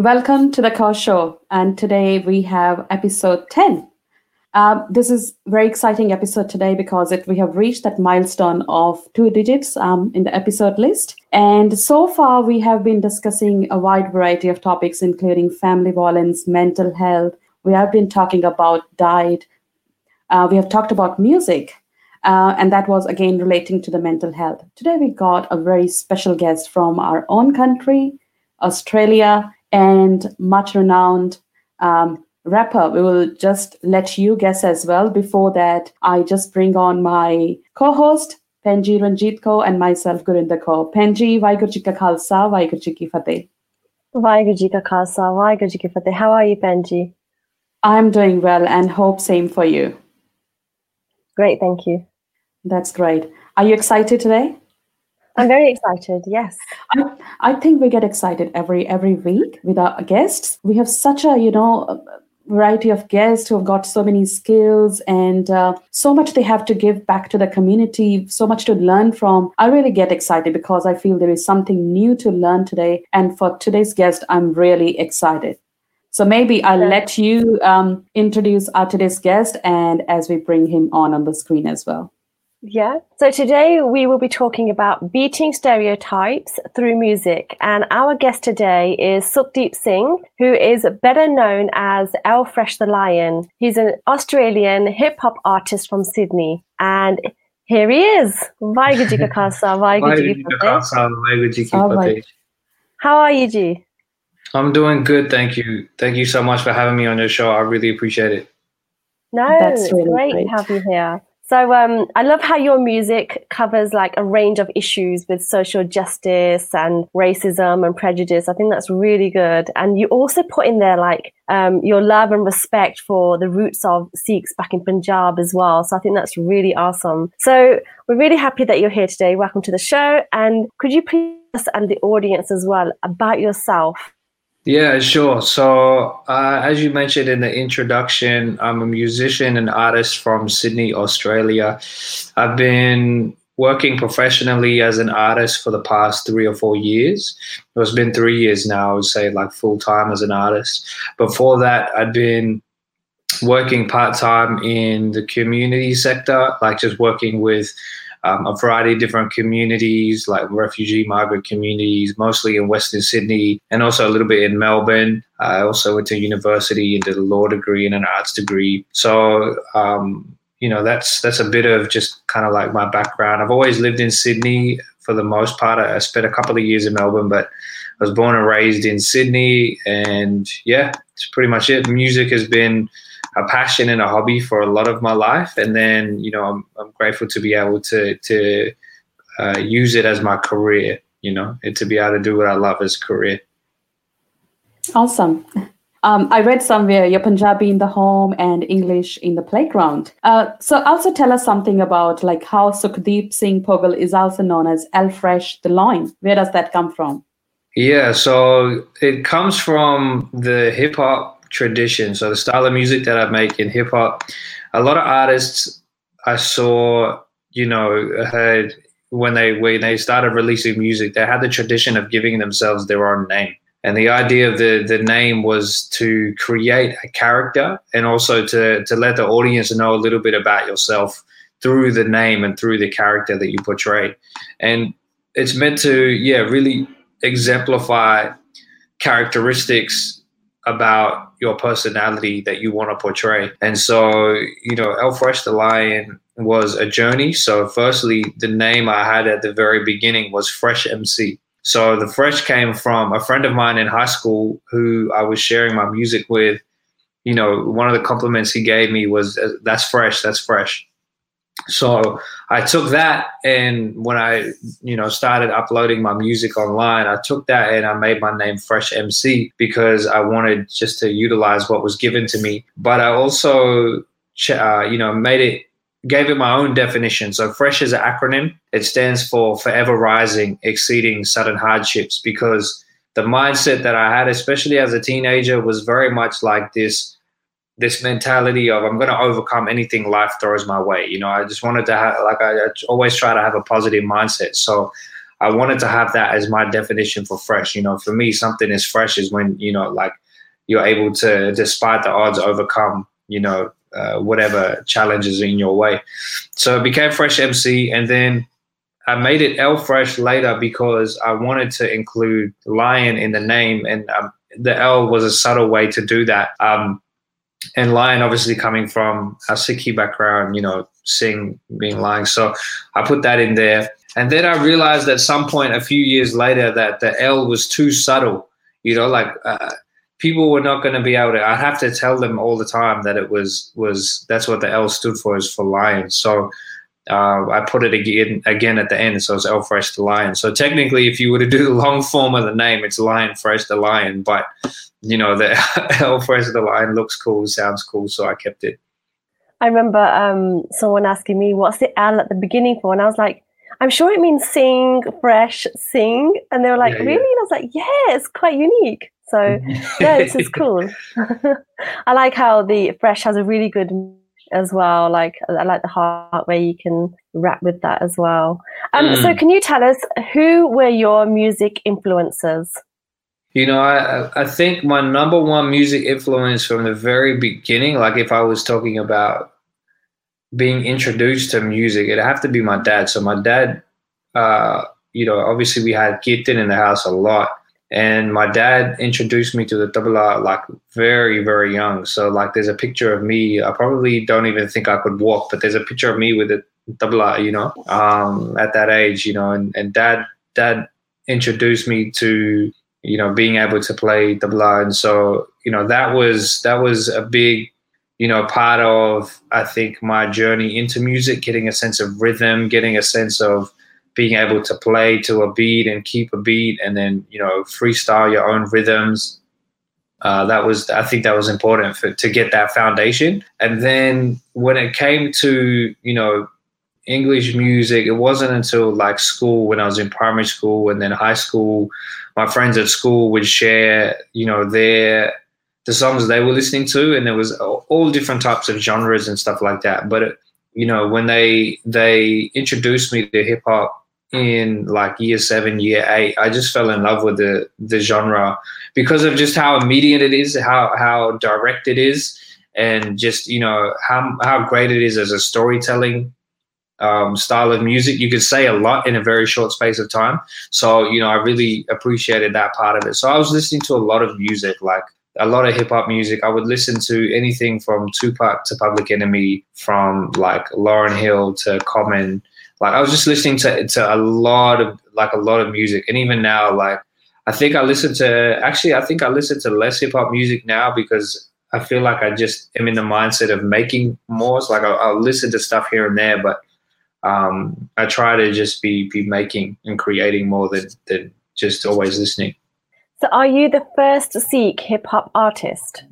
Welcome to the Car Show, and today we have episode 10. Um, this is very exciting episode today because it, we have reached that milestone of two digits um, in the episode list. And so far, we have been discussing a wide variety of topics, including family violence, mental health. We have been talking about diet. Uh, we have talked about music, uh, and that was again relating to the mental health. Today, we got a very special guest from our own country, Australia, and much renowned um, rapper. We will just let you guess as well. Before that, I just bring on my co-host, Penji Ranjit Kaur, and myself, Gurinder Kaur. Penji, Vaheguru Ji Ka Khalsa, Vaheguru Ji Ki Fateh. Vaheguru Ji Ka Khalsa, Vaheguru Ji Ki Fateh. How are you, Penji? I'm doing well and hope same for you. Great, thank you. That's great. Are you excited today? I'm very excited. Yes. I, I think we get excited every every week with our guests. We have such a you know variety of guests who have got so many skills and uh, so much they have to give back to the community, so much to learn from. I really get excited because I feel there is something new to learn today. And for today's guest, I'm really excited. So maybe I'll let you um, introduce our today's guest and as we bring him on on the screen as well. Yeah. So today we will be talking about beating stereotypes through music. And our guest today is Sukhdeep Singh, who is better known as L Fresh the Lion. He's an Australian hip hop artist from Sydney. And here he is. Vaheguru Ji Ka Khalsa, Vaheguru Ji Ki Fateh. How are you, Ji? I'm doing good, thank you. Thank you so much for having me on your show. I really appreciate it. No, That's really great, great to have you here. So um, I love how your music covers like a range of issues with social justice and racism and prejudice. I think that's really good. And you also put in there like um, your love and respect for the roots of Sikhs back in Punjab as well. So I think that's really awesome. So we're really happy that you're here today. Welcome to the show. And could you please and the audience as well about yourself yeah, sure. So, uh, as you mentioned in the introduction, I'm a musician and artist from Sydney, Australia. I've been working professionally as an artist for the past three or four years. It's been three years now, I would say, like full time as an artist. Before that, I'd been working part time in the community sector, like just working with um, a variety of different communities, like refugee migrant communities, mostly in Western Sydney and also a little bit in Melbourne. I also went to university and did a law degree and an arts degree. So, um, you know, that's that's a bit of just kind of like my background. I've always lived in Sydney for the most part. I spent a couple of years in Melbourne, but I was born and raised in Sydney. And yeah, it's pretty much it. Music has been a passion and a hobby for a lot of my life, and then you know I'm, I'm grateful to be able to to uh, use it as my career. You know, and to be able to do what I love as a career. Awesome. Um, I read somewhere you're Punjabi in the home and English in the playground. Uh, so also tell us something about like how Sukhdeep Singh Bhogal is also known as L Fresh the Lion. Where does that come from? Yeah, so it comes from the hip hop tradition. So the style of music that I make in hip hop, a lot of artists I saw, you know, had when they when they started releasing music, they had the tradition of giving themselves their own name. And the idea of the the name was to create a character and also to to let the audience know a little bit about yourself through the name and through the character that you portray. And it's meant to, yeah, really exemplify characteristics about your personality that you want to portray. And so, you know, L Fresh the Lion was a journey. So, firstly, the name I had at the very beginning was Fresh MC. So, the Fresh came from a friend of mine in high school who I was sharing my music with. You know, one of the compliments he gave me was, That's fresh, that's fresh so I took that and when I, you know, started uploading my music online, I took that and I made my name Fresh MC because I wanted just to utilize what was given to me. But I also, uh, you know, made it, gave it my own definition. So Fresh is an acronym. It stands for Forever Rising, Exceeding Sudden Hardships because the mindset that I had, especially as a teenager, was very much like this this mentality of I'm going to overcome anything life throws my way. You know, I just wanted to have like I, I always try to have a positive mindset. So I wanted to have that as my definition for fresh. You know, for me, something is fresh is when you know, like you're able to, despite the odds, overcome. You know, uh, whatever challenges in your way. So it became Fresh MC, and then I made it L Fresh later because I wanted to include lion in the name, and um, the L was a subtle way to do that. Um, and lion, obviously, coming from a Sikhi background, you know, sing being lion. So I put that in there. And then I realized at some point a few years later that the L was too subtle. You know, like uh, people were not going to be able to. I have to tell them all the time that it was was that's what the L stood for is for lion. So uh, I put it again again at the end, so it's L Fresh the Lion. So technically, if you were to do the long form of the name, it's Lion Fresh the Lion. But you know, the L Fresh the Lion looks cool, sounds cool, so I kept it. I remember um, someone asking me, "What's the L at the beginning for?" And I was like, "I'm sure it means sing, fresh, sing." And they were like, yeah, "Really?" Yeah. And I was like, "Yeah, it's quite unique." So yeah, this is cool. I like how the fresh has a really good as well. Like I like the heart where you can rap with that as well. Um, mm. So can you tell us who were your music influences? You know, I I think my number one music influence from the very beginning, like if I was talking about being introduced to music, it'd have to be my dad. So my dad, uh, you know, obviously we had kirtan in the house a lot and my dad introduced me to the tabla like very very young. So like there's a picture of me i probably don't even think i could walk but there's a picture of me with the tabla you know um, at that age you know. And, and dad dad introduced me to you know being able to play tabla. And so you know that was that was a big you know part of i think my journey into music getting a sense of rhythm getting a sense of being able to play to a beat and keep a beat and then you know freestyle your own rhythms. Uh, that was i think that was important for, to get that foundation. And then when it came to you know english music it wasn't until like school when i was in primary school and then high school my friends at school would share you know their the songs they were listening to. And there was all different types of genres and stuff like that. But it, you know when they they introduced me to hip hop in like year seven, year eight, I just fell in love with the the genre because of just how immediate it is, how how direct it is, and just you know how how great it is as a storytelling um, style of music. You can say a lot in a very short space of time. So you know, I really appreciated that part of it. So I was listening to a lot of music, like a lot of hip hop music. I would listen to anything from Tupac to Public Enemy, from like Lauryn Hill to Common like I was just listening to to a lot of like a lot of music, and even now, like I think I listen to actually I think I listen to less hip hop music now because I feel like I just am in the mindset of making more. So like I'll, I'll listen to stuff here and there, but um, I try to just be be making and creating more than than just always listening. So, are you the first Sikh hip hop artist?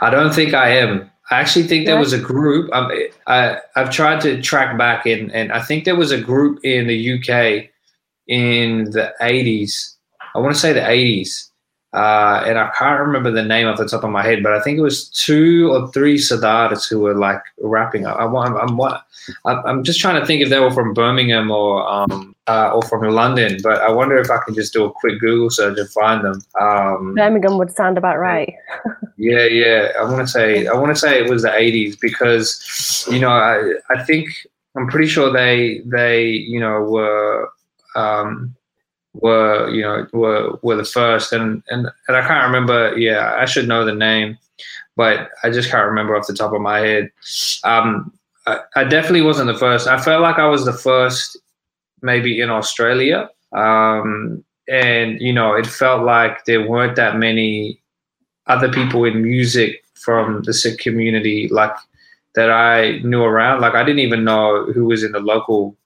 I don't think I am. I actually think there was a group. Um, I, I've tried to track back, and, and I think there was a group in the UK in the 80s. I want to say the 80s. Uh, and I can't remember the name off the top of my head, but I think it was two or three Sardars who were like rapping. I, am I'm, I'm, I'm just trying to think if they were from Birmingham or um, uh, or from London, but I wonder if I can just do a quick Google search and find them. Um, Birmingham would sound about right. yeah, yeah. I want to say I want to say it was the '80s because you know I I think I'm pretty sure they they you know were. Um, were you know were were the first and and and I can't remember yeah I should know the name but I just can't remember off the top of my head um I, I definitely wasn't the first I felt like I was the first maybe in Australia um and you know it felt like there weren't that many other people in music from the Sikh community like that I knew around like I didn't even know who was in the local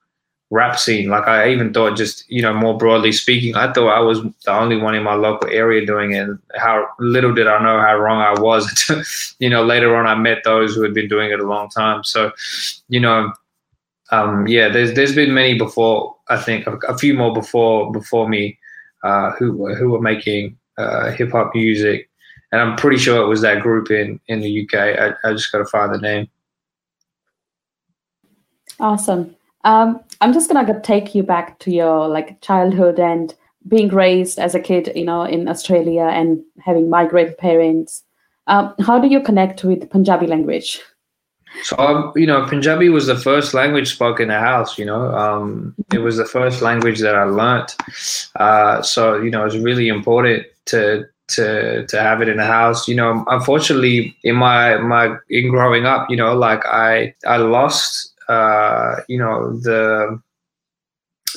rap scene. Like I even thought, just you know, more broadly speaking, I thought I was the only one in my local area doing it. How little did I know how wrong I was. you know, later on, I met those who had been doing it a long time. So, you know, um, yeah, there's there's been many before. I think a, a few more before before me uh, who who were making uh, hip hop music. And I'm pretty sure it was that group in, in the UK. I, I just got to find the name. Awesome. Um, I'm just gonna take you back to your like childhood and being raised as a kid, you know, in Australia and having migrated parents. Um, how do you connect with Punjabi language? So, um, you know, Punjabi was the first language spoken in the house, you know. Um, it was the first language that I learnt. Uh, so, you know, it's really important to to to have it in the house. You know, unfortunately, in my my in growing up, you know, like I I lost uh, you know the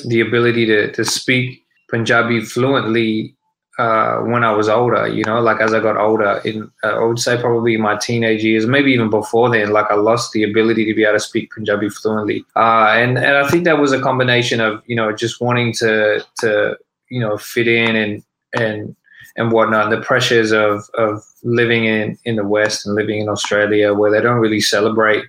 the ability to to speak Punjabi fluently uh, when I was older, you know, like as I got older, in uh, I would say probably my teenage years, maybe even before then, like I lost the ability to be able to speak Punjabi fluently, uh, and and I think that was a combination of you know just wanting to to you know fit in and and and whatnot, and the pressures of of living in in the West and living in Australia, where they don't really celebrate,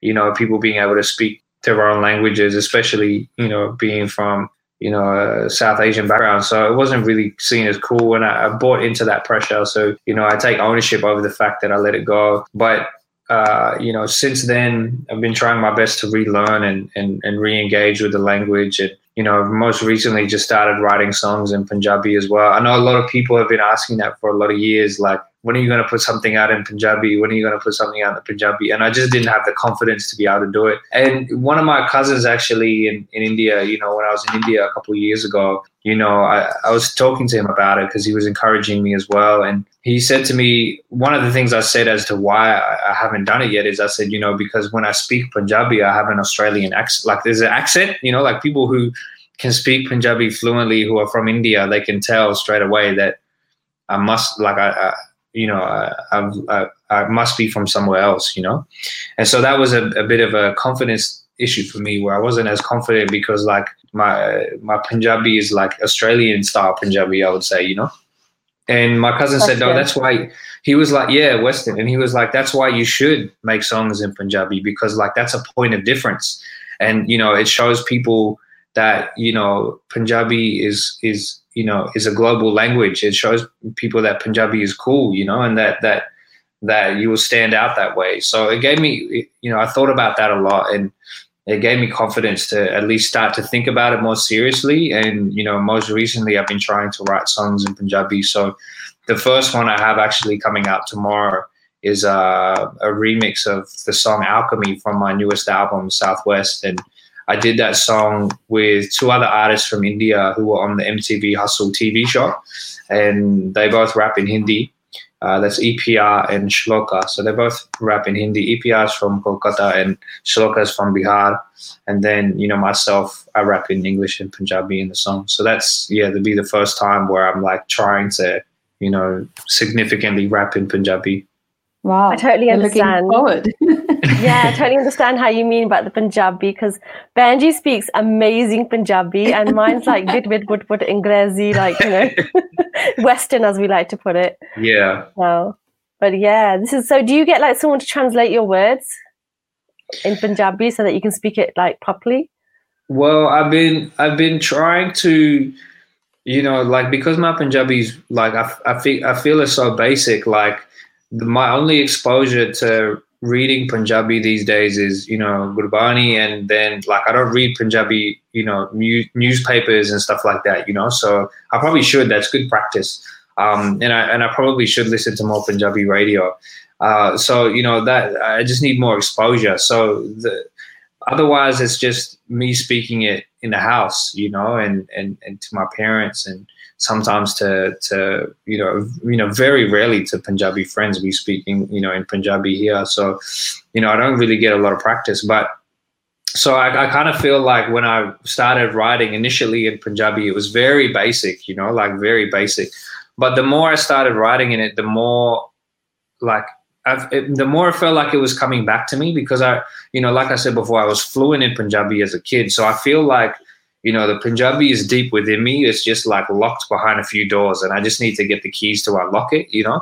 you know, people being able to speak their own languages, especially you know being from you know, a South Asian background. So it wasn't really seen as cool. And I, I, bought into that pressure. So, you know, I take ownership over the fact that I let it go. But, uh, you know, since then, I've been trying my best to relearn and, and, and re engage with the language. And, you know, most recently just started writing songs in Punjabi as well. I know a lot of people have been asking that for a lot of years. Like, when are you going to put something out in Punjabi? When are you going to put something out in Punjabi? And I just didn't have the confidence to be able to do it. And one of my cousins actually in, in India, you know, when I was in India a couple of years ago, you know, I, I was talking to him about it because he was encouraging me as well. And he said to me, one of the things I said as to why I, I haven't done it yet is I said, you know, because when I speak Punjabi, I have an Australian accent. Like there's an accent, you know, like people who can speak Punjabi fluently who are from India, they can tell straight away that I must like I, I you know, I, I, I, must be from somewhere else, you know? And so that was a, a bit of a confidence issue for me where I wasn't as confident because like my, my Punjabi is like Australian style Punjabi, I would say, you know? And my cousin said, no, that's why he was like, yeah, Western. And he was like, that's why you should make songs in Punjabi because like that's a point of difference. And, you know, it shows people that, you know, Punjabi is, is, you know is a global language. It shows people that Punjabi is cool, you know, and that that that you will stand out that way. So it gave me, you know, I thought about that a lot, and it gave me confidence to at least start to think about it more seriously. And you know, most recently, I've been trying to write songs in Punjabi. So the first one I have actually coming out tomorrow is uh, a remix of the song Alchemy from my newest album, Southwest, and I did that song with two other artists from India who were on the MTV Hustle TV show, and they both rap in Hindi. Uh, that's EPR and Shloka. So they both rap in Hindi. EPR is from Kolkata and Shloka is from Bihar. And then, you know, myself, I rap in English and Punjabi in the song. So that's, yeah, to be the first time where I'm like trying to, you know, significantly rap in Punjabi. Wow. I totally understand. yeah, I totally understand how you mean about the Punjabi because Penji speaks amazing Punjabi and mine's like bit bit put put Ingrezi, like you know, Western as we like to put it. Yeah. So, but yeah, this is so. Do you get like someone to translate your words in Punjabi so that you can speak it like properly? Well, I've been I've been trying to, you know, like because my Punjabi's like I I feel I feel it's so basic, like my only exposure to reading Punjabi these days is, you know, Gurbani, and then like I don't read Punjabi, you know, mu- newspapers and stuff like that, you know. So I probably should. That's good practice. Um, and I and I probably should listen to more Punjabi radio. Uh, so you know that I just need more exposure. So the, otherwise, it's just me speaking it in the house, you know, and and and to my parents and sometimes to to you know you know very rarely to Punjabi friends. We speaking you know in Punjabi here. So you know I don't really get a lot of practice but so I, I kind of feel like when I started writing initially in Punjabi it was very basic you know like very basic. But the more I started writing in it the more like it, the more it felt like it was coming back to me because I you know like I said before I was fluent in Punjabi as a kid. So I feel like you know, the Punjabi is deep within me. It's just like locked behind a few doors, and I just need to get the keys to unlock it. You know,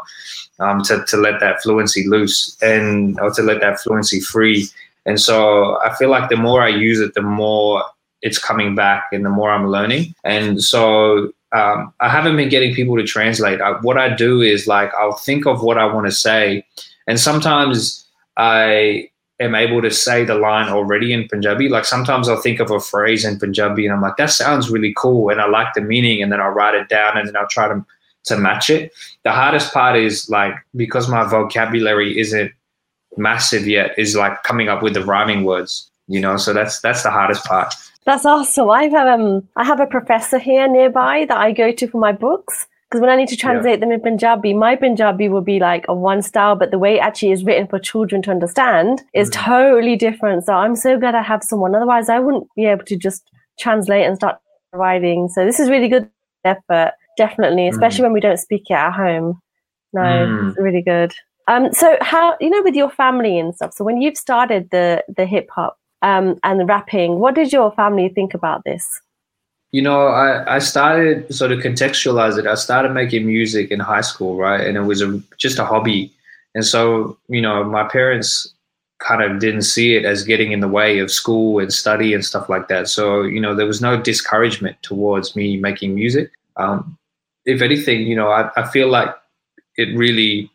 um, to to let that fluency loose and or to let that fluency free. And so I feel like the more I use it, the more it's coming back, and the more I'm learning. And so um, I haven't been getting people to translate. I, what I do is like I'll think of what I want to say, and sometimes I am able to say the line already in Punjabi. Like sometimes I'll think of a phrase in Punjabi and I'm like, that sounds really cool. And I like the meaning. And then I'll write it down and then I'll try to, to match it. The hardest part is like, because my vocabulary isn't massive yet, is like coming up with the rhyming words, you know? So that's, that's the hardest part. That's awesome. I have, um, I have a professor here nearby that I go to for my books because when I need to translate yeah. them in Punjabi, my Punjabi will be like a one style, but the way it actually is written for children to understand is mm-hmm. totally different. So I'm so glad I have someone. Otherwise, I wouldn't be able to just translate and start writing. So this is really good effort, definitely, mm. especially mm. when we don't speak it at home. No, mm. it's really good. Um, so how you know with your family and stuff. So when you've started the the hip hop um, and the rapping, what did your family think about this? You know, I, I started sort of contextualize it. I started making music in high school, right? And it was a, just a hobby. And so, you know, my parents kind of didn't see it as getting in the way of school and study and stuff like that. So, you know, there was no discouragement towards me making music. Um, if anything, you know, I, I feel like it really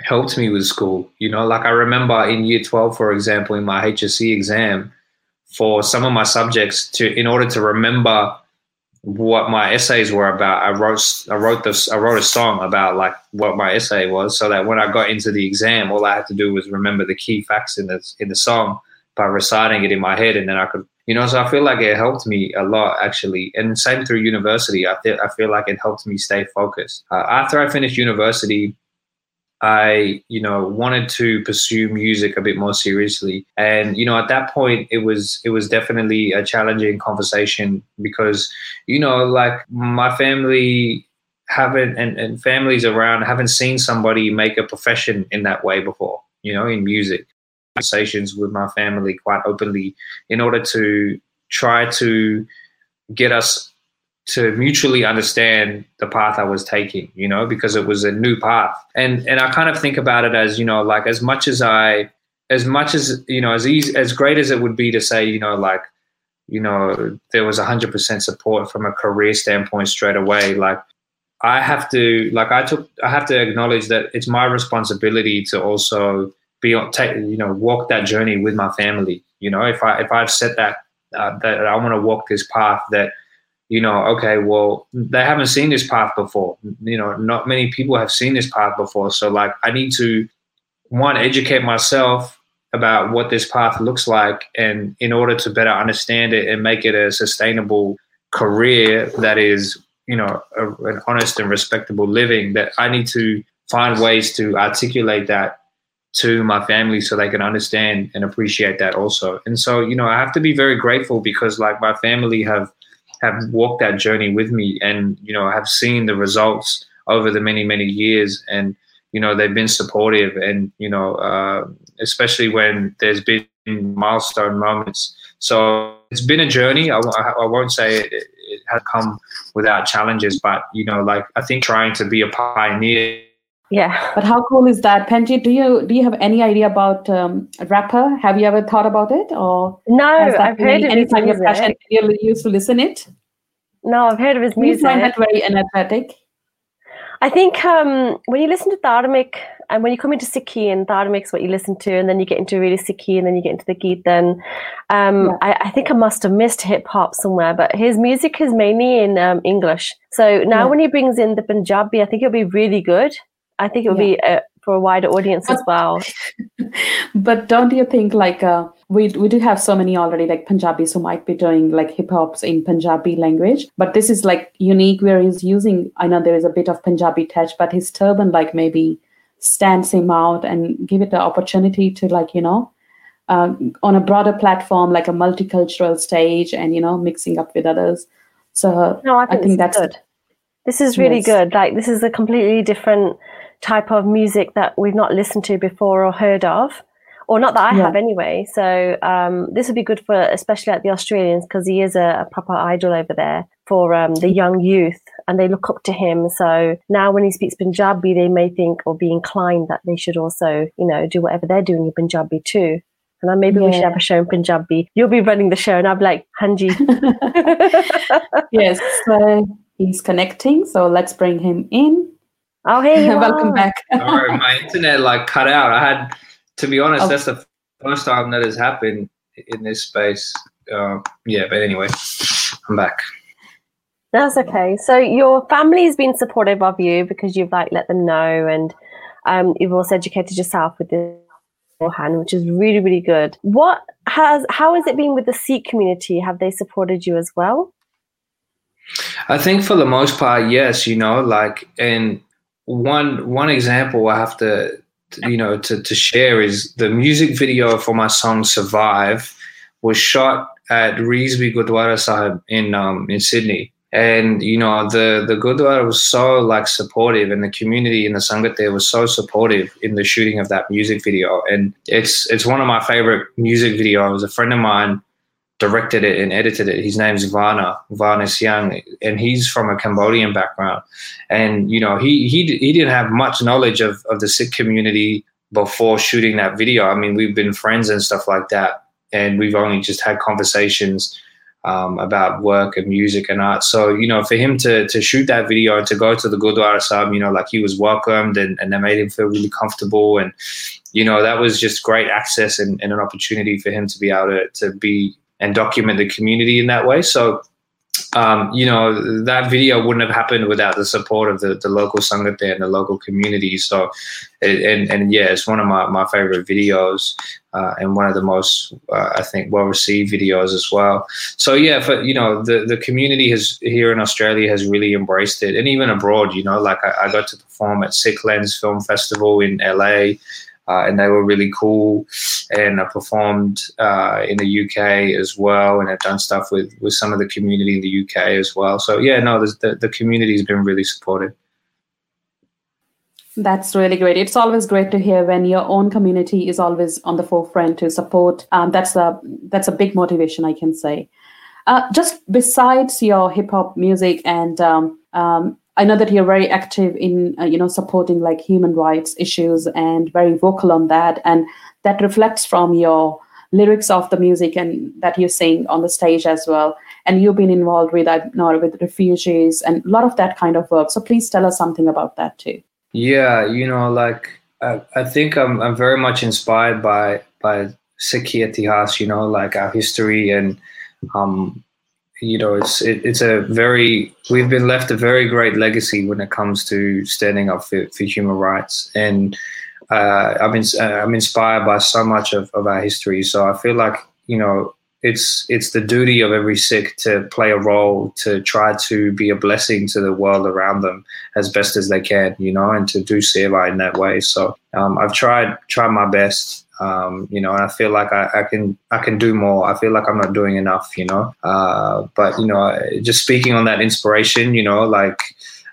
helped me with school. You know, like I remember in year 12, for example, in my HSC exam, for some of my subjects to in order to remember what my essays were about i wrote i wrote this i wrote a song about like what my essay was so that when i got into the exam all i had to do was remember the key facts in the in the song by reciting it in my head and then i could you know so i feel like it helped me a lot actually. And same through university i feel i feel like it helped me stay focused. Uh, after i finished university I, you know, wanted to pursue music a bit more seriously. And, you know, at that point it was it was definitely a challenging conversation because, you know, like my family haven't and, and families around haven't seen somebody make a profession in that way before, you know, in music. Conversations with my family quite openly in order to try to get us to mutually understand the path I was taking, you know, because it was a new path. And and I kind of think about it as, you know, like as much as I as much as, you know, as easy as great as it would be to say, you know, like, you know, there was hundred percent support from a career standpoint straight away, like I have to like I took I have to acknowledge that it's my responsibility to also be on take you know walk that journey with my family. You know, if I if I've set that uh, that I want to walk this path that you know, okay, well, they haven't seen this path before. You know, not many people have seen this path before. So, like, I need to, one, educate myself about what this path looks like. And in order to better understand it and make it a sustainable career that is, you know, a, an honest and respectable living, that I need to find ways to articulate that to my family so they can understand and appreciate that also. And so, you know, I have to be very grateful because, like, my family have have walked that journey with me and you know have seen the results over the many many years and you know they've been supportive and you know uh, especially when there's been milestone moments. So it's been a journey. I, I won't say it, it has come without challenges but you know like i think trying to be a pioneer yeah. But how cool is that, Penji? Do you do you have any idea about um, rapper? Have you ever thought about it, or no? I've heard of his music. Passion, you used to listen it. No, I've heard of his music. You find that very energetic. I think um, when you listen to Dharmic and when you come into Sikhi and Dharmic's what you listen to, and then you get into really Sikhi and then you get into the Geet, then um, yeah. I, I, think I must have missed hip hop somewhere. But his music is mainly in um, English. So now yeah. when he brings in the Punjabi, I think it'll be really good I think it would yeah. be uh, for a wider audience as well. but don't you think like uh, we we do have so many already like Punjabis who might be doing like hip hops in Punjabi language, but this is like unique where he's using. I know there is a bit of Punjabi touch, but his turban like maybe stands him out and give it the opportunity to like you know uh, on a broader platform like a multicultural stage and you know mixing up with others. So no, I think, I think that's good. This is really yes. good. Like this is a completely different type of music that we've not listened to before or heard of, or not that I yeah. have anyway. So um, this would be good for especially like the Australians because he is a, a, proper idol over there for um, the young youth and they look up to him. So now when he speaks Punjabi, they may think or be inclined that they should also, you know, do whatever they're doing in Punjabi too. And then maybe yeah. we should have a show in Punjabi. You'll be running the show, and I'll be like, Hanji. yes, so he's connecting. So let's bring him in. Oh, hey, welcome back. Sorry, my internet like cut out. I had, to be honest, oh. that's the first time that has happened in this space. Uh, yeah, but anyway, I'm back. That's okay. So your family's been supportive of you because you've like let them know, and um, you've also educated yourself with this beforehand, which is really really good. What has how has it been with the Sikh community? Have they supported you as well? I think for the most part, yes. You know, like and one one example I have to you know to, to share is the music video for my song "Survive" was shot at Revesby Gurdwara Sahib in um, in Sydney. And you know the the Gurdwara was so like supportive and the community in the sangat there was so supportive in the shooting of that music video. And it's it's one of my favorite music videos. A friend of mine directed it and edited it his name's Vana Vana Siang and he's from a Cambodian background and you know he he he didn't have much knowledge of of the Sikh community before shooting that video I mean we've been friends and stuff like that and we've only just had conversations um, about work and music and art. So, you know, for him to to shoot that video and to go to the Gurdwara Sahib, you know, like he was welcomed and, and they made him feel really comfortable. And, you know, that was just great access and, and an opportunity for him to be able to, to be and document the community in that way. So, um, you know, that video wouldn't have happened without the support of the, the local Sangat and the local community. So, and, and yeah, it's one of my, my favorite videos uh, and one of the most, uh, I think, well received videos as well. So, yeah, for, you know, the, the community has here in Australia has really embraced it. And even abroad, you know, like I, I got to perform at Sikh Lens Film Festival in LA uh, and they were really cool. And I performed uh, in the UK as well, and I've done stuff with with some of the community in the UK as well. So yeah, no, the the community has been really supportive. That's really great. It's always great to hear when your own community is always on the forefront to support. Um, that's a that's a big motivation, I can say. Uh, just besides your hip hop music and um, um, I know that you're very active in uh, you know supporting like human rights issues and very vocal on that, and that reflects from your lyrics of the music and that you sing on the stage as well. And you've been involved with I know with refugees and a lot of that kind of work. So please tell us something about that too. Yeah, you know, like I, I think I'm I'm very much inspired by by Sikh Itihas, you know, like our history and um you know, it's it, it's a very we've been left a very great legacy when it comes to standing up for, for human rights, and uh, I've been uh, I'm inspired by so much of, of our history. So I feel like you know it's it's the duty of every Sikh to play a role to try to be a blessing to the world around them as best as they can, you know, and to do seva in that way. So um, I've tried tried my best um, you know, and I feel like I, I, can I can do more. I feel like I'm not doing enough, you know. Uh, but you know, just speaking on that inspiration, you know, like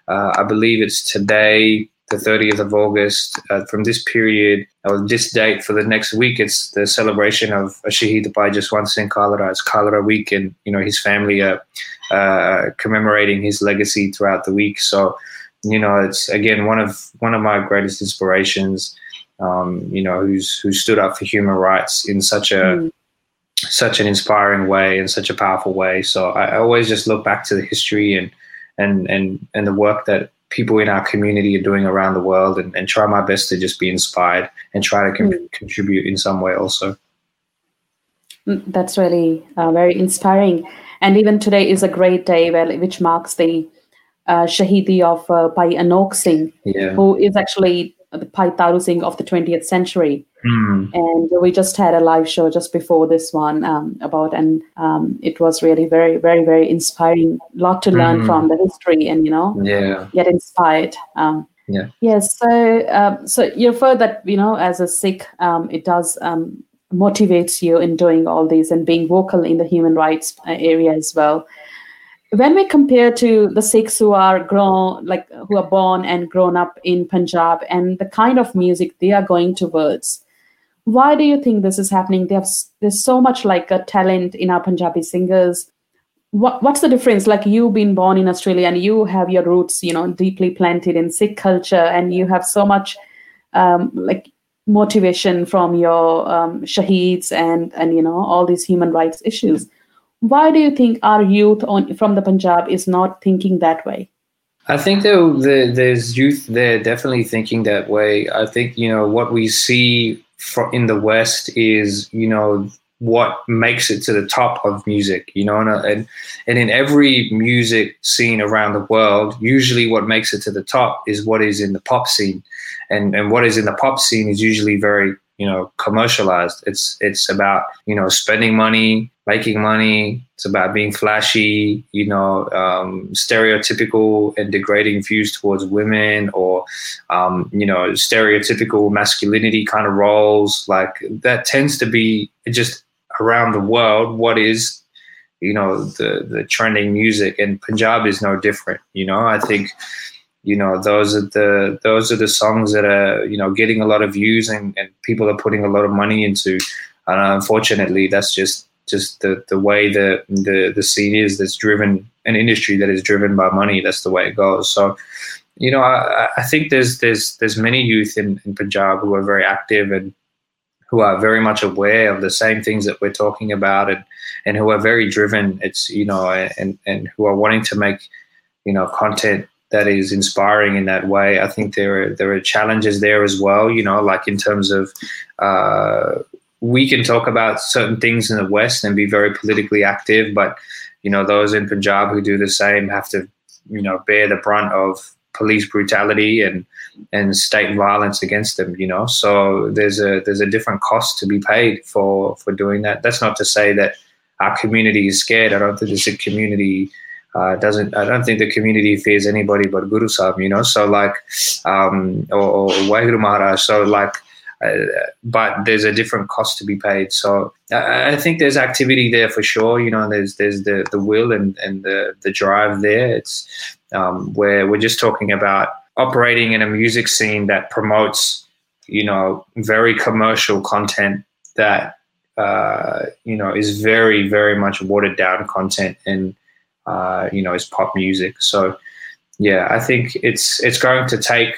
uh, I believe it's today, the 30th of August. Uh, from this period or this date for the next week, it's the celebration of Shahid Bhai Jaswant Singh Khalra. It's Khalra week, and you know his family are uh, commemorating his legacy throughout the week. So, you know, it's again one of one of my greatest inspirations um, you know, who's who stood up for human rights in such a mm. such an inspiring way and such a powerful way. So I, I, always just look back to the history and and and and the work that people in our community are doing around the world, and, and try my best to just be inspired and try to com- mm. contribute in some way also. Mm, that's really uh, very inspiring. And even today is a great day, well, which marks the uh, Shahidi of uh, Bhai Anokh Singh, yeah. who is actually the Bhai Taru Singh of the 20th century. Mm. And we just had a live show just before this one um, about, and um, it was really very, very, very inspiring. A lot to learn mm. from the history and, you know, yeah. get inspired. Um, yeah. Yes. So, um, so you refer that, you know, as a Sikh, um, it does um, motivates you in doing all these and being vocal in the human rights uh, area as well when we compare to the Sikhs who are grown, like who are born and grown up in Punjab, and the kind of music they are going towards, why do you think this is happening? Have, there's so much like a talent in our Punjabi singers. What, what's the difference? Like you being born in Australia and you have your roots, you know, deeply planted in Sikh culture, and you have so much um, like motivation from your um, shaheeds and and you know all these human rights issues why do you think our youth on, from the Punjab is not thinking that way? I think there, there's youth there definitely thinking that way. I think you know what we see in the West is, you know, what makes it to the top of music, you know, and, uh, and, and in every music scene around the world, usually what makes it to the top is what is in the pop scene, and and what is in the pop scene is usually very you know commercialized. It's it's about you know spending money, making money. It's about being flashy, you know, um, stereotypical and degrading views towards women, or um, you know, stereotypical masculinity kind of roles. Like that tends to be just around the world what is you know the the trending music and punjab is no different you know i think you know those are the those are the songs that are you know getting a lot of views and, and people are putting a lot of money into and unfortunately that's just just the the way the the the scene is that's driven an industry that is driven by money that's the way it goes so you know i, I think there's there's there's many youth in, in punjab who are very active and who are very much aware of the same things that we're talking about and, and who are very driven. It's, you know, and, and who are wanting to make, you know, content that is inspiring in that way. I think there are, there are challenges there as well, you know, like in terms of, uh, we can talk about certain things in the West and be very politically active, but, you know, those in Punjab who do the same have to, you know, bear the brunt of police brutality and and state violence against them you know so there's a there's a different cost to be paid for for doing that that's not to say that our community is scared i don't think a community uh, doesn't I don't think the community fears anybody but Guru Sahib, you know. So like, um, or, or Waheguru Maharaj. So like, but there's a different cost to be paid. So I, I, think there's activity there for sure. You know, there's there's the the will and and the the drive there. It's um, where we're just talking about operating in a music scene that promotes, you know, very commercial content that uh, you know is very very much watered down content and uh, you know is pop music. So yeah, I think it's it's going to take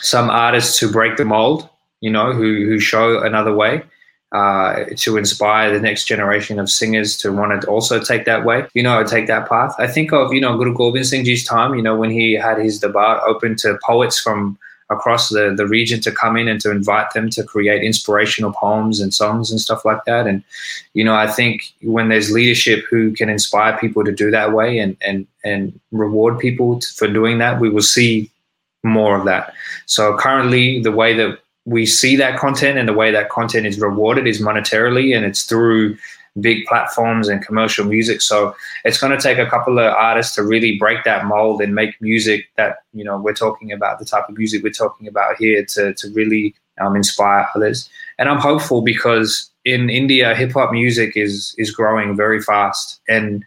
some artists to break the mold, you know, who who show another way uh, to inspire the next generation of singers to want to also take that way, you know, take that path. I think of, you know, Guru Gobind Singh Ji's time, you know, when he had his darbar open to poets from across the, the region to come in and to invite them to create inspirational poems and songs and stuff like that. And, you know, I think when there's leadership who can inspire people to do that way and, and, and reward people for doing that, we will see more of that. So currently the way that we see that content and the way that content is rewarded is monetarily and it's through big platforms and commercial music. So it's going to take a couple of artists to really break that mold and make music that you know we're talking about the type of music we're talking about here to, to really um, inspire others. And i'm hopeful because in india hip hop music is is growing very fast. And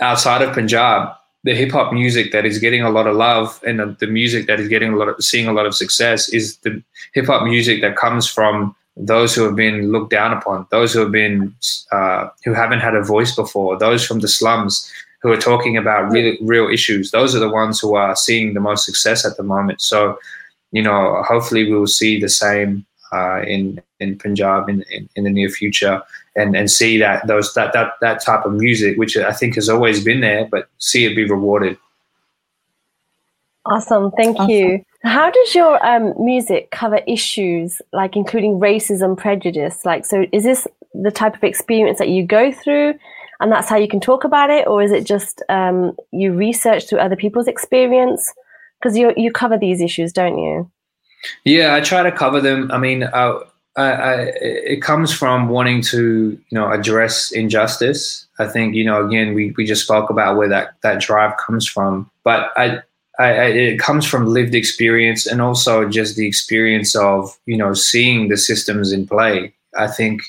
outside of punjab the hip hop music that is getting a lot of love and the, the, music that is getting a lot of seeing a lot of success is the hip hop music that comes from those who have been looked down upon, those who have been uh, who haven't had a voice before, those from the slums who are talking about real real issues. Those are the ones who are seeing the most success at the moment. So, you know, hopefully we will see the same uh, in in Punjab in, in, in the near future and and see that those that that that type of music, which I think has always been there, but see it be rewarded. Awesome, thank awesome. you. How does your um, music cover issues like including racism, prejudice? Like, so is this the type of experience that you go through, and that's how you can talk about it, or is it just um, you research through other people's experience? Because you you cover these issues, don't you? Yeah, I try to cover them. I mean, uh, I, I, it comes from wanting to, you know, address injustice. I think, you know, again, we, we just spoke about where that, that drive comes from, but I, I, it comes from lived experience and also just the experience of, you know, seeing the systems in play. I think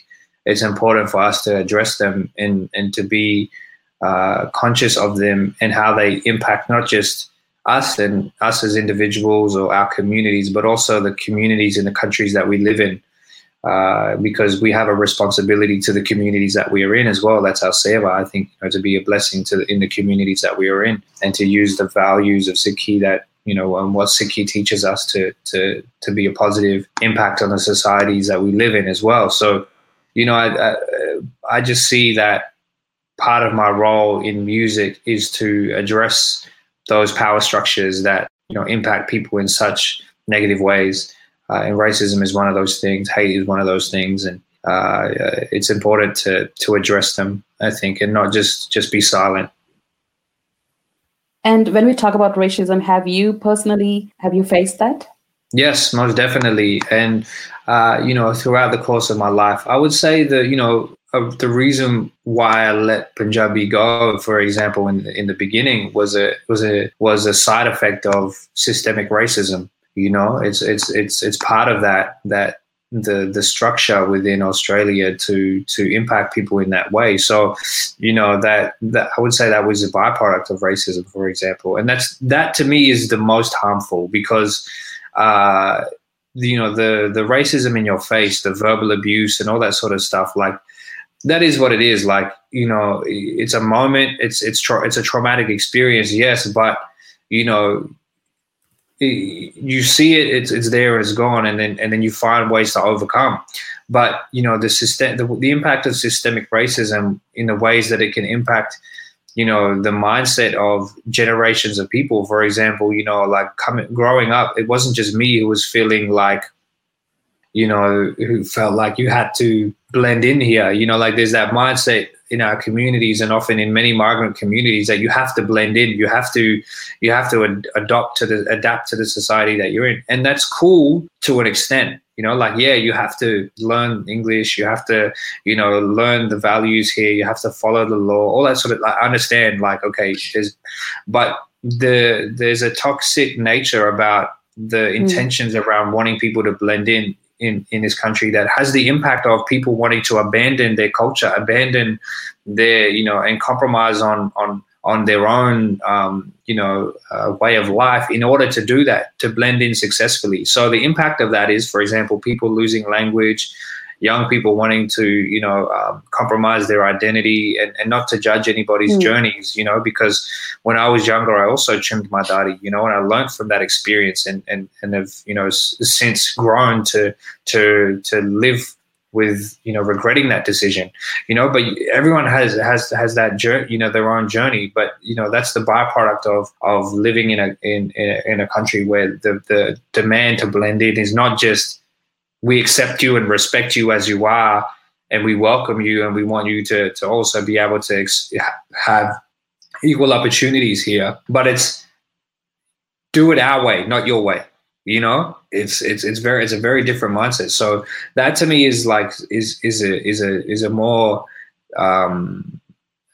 it's important for us to address them and, and to be uh, conscious of them and how they impact not just us and us as individuals or our communities, but also the communities in the countries that we live in uh, because we have a responsibility to the communities that we are in as well. That's our seva, I think, you know, to be a blessing to the, in the communities that we are in, and to use the values of Sikhi that you know and what Sikhi teaches us to to to be a positive impact on the societies that we live in as well. So, you know, I, I, I just see that part of my role in music is to address those power structures that you know impact people in such negative ways uh, and racism is one of those things. Hate is one of those things, and uh, it's important to to address them. I think, and not just just be silent. And when we talk about racism, have you personally have you faced that? Yes, most definitely. And uh, you know, throughout the course of my life, I would say that you know uh, the reason why I let Punjabi go, for example, in in the beginning, was a was a was a side effect of systemic racism. You know, it's it's it's it's part of that that the the structure within Australia to to impact people in that way. So, you know that that I would say that was a byproduct of racism, for example, and that's that to me is the most harmful because. Uh, you know the the racism in your face, the verbal abuse, and all that sort of stuff. Like that is what it is. Like you know, it's a moment. It's it's tra- it's a traumatic experience, yes, but you know you see it, it's it's there it's gone, and then and then you find ways to overcome. But you know the system, the, the impact of systemic racism in the ways that it can impact, you know, the mindset of generations of people. For example, you know, like coming growing up, it wasn't just me who was feeling like, you know, who felt like you had to blend in here. You know, like there's that mindset in our communities and often in many migrant communities that you have to blend in you have to you have to ad- adopt to the adapt to the society that you're in and that's cool to an extent you know like yeah you have to learn english you have to you know learn the values here you have to follow the law all that sort of like understand like okay there's but the there's a toxic nature about the hmm. intentions mm. around wanting people to blend in in, in this country that has the impact of people wanting to abandon their culture, abandon their, you know, and compromise on on on their own, um, you know, uh, way of life in order to do that, to blend in successfully. So the impact of that is, for example, people losing language, young people wanting to, you know, um, compromise their identity and, and not to judge anybody's mm. journeys, you know, because when I was younger, I also trimmed my dahri, you know, and I learned from that experience and, and, and have, you know, since grown to, to, to live with you know regretting that decision you know but everyone has has has that journey you know their own journey but you know that's the byproduct of of living in a in in a country where the the demand to blend in is not just we accept you and respect you as you are and we welcome you and we want you to to also be able to ex- have equal opportunities here. But it's do it our way not your way. You know it's it's it's very it's a very different mindset. So that to me is like is is a is a is a more um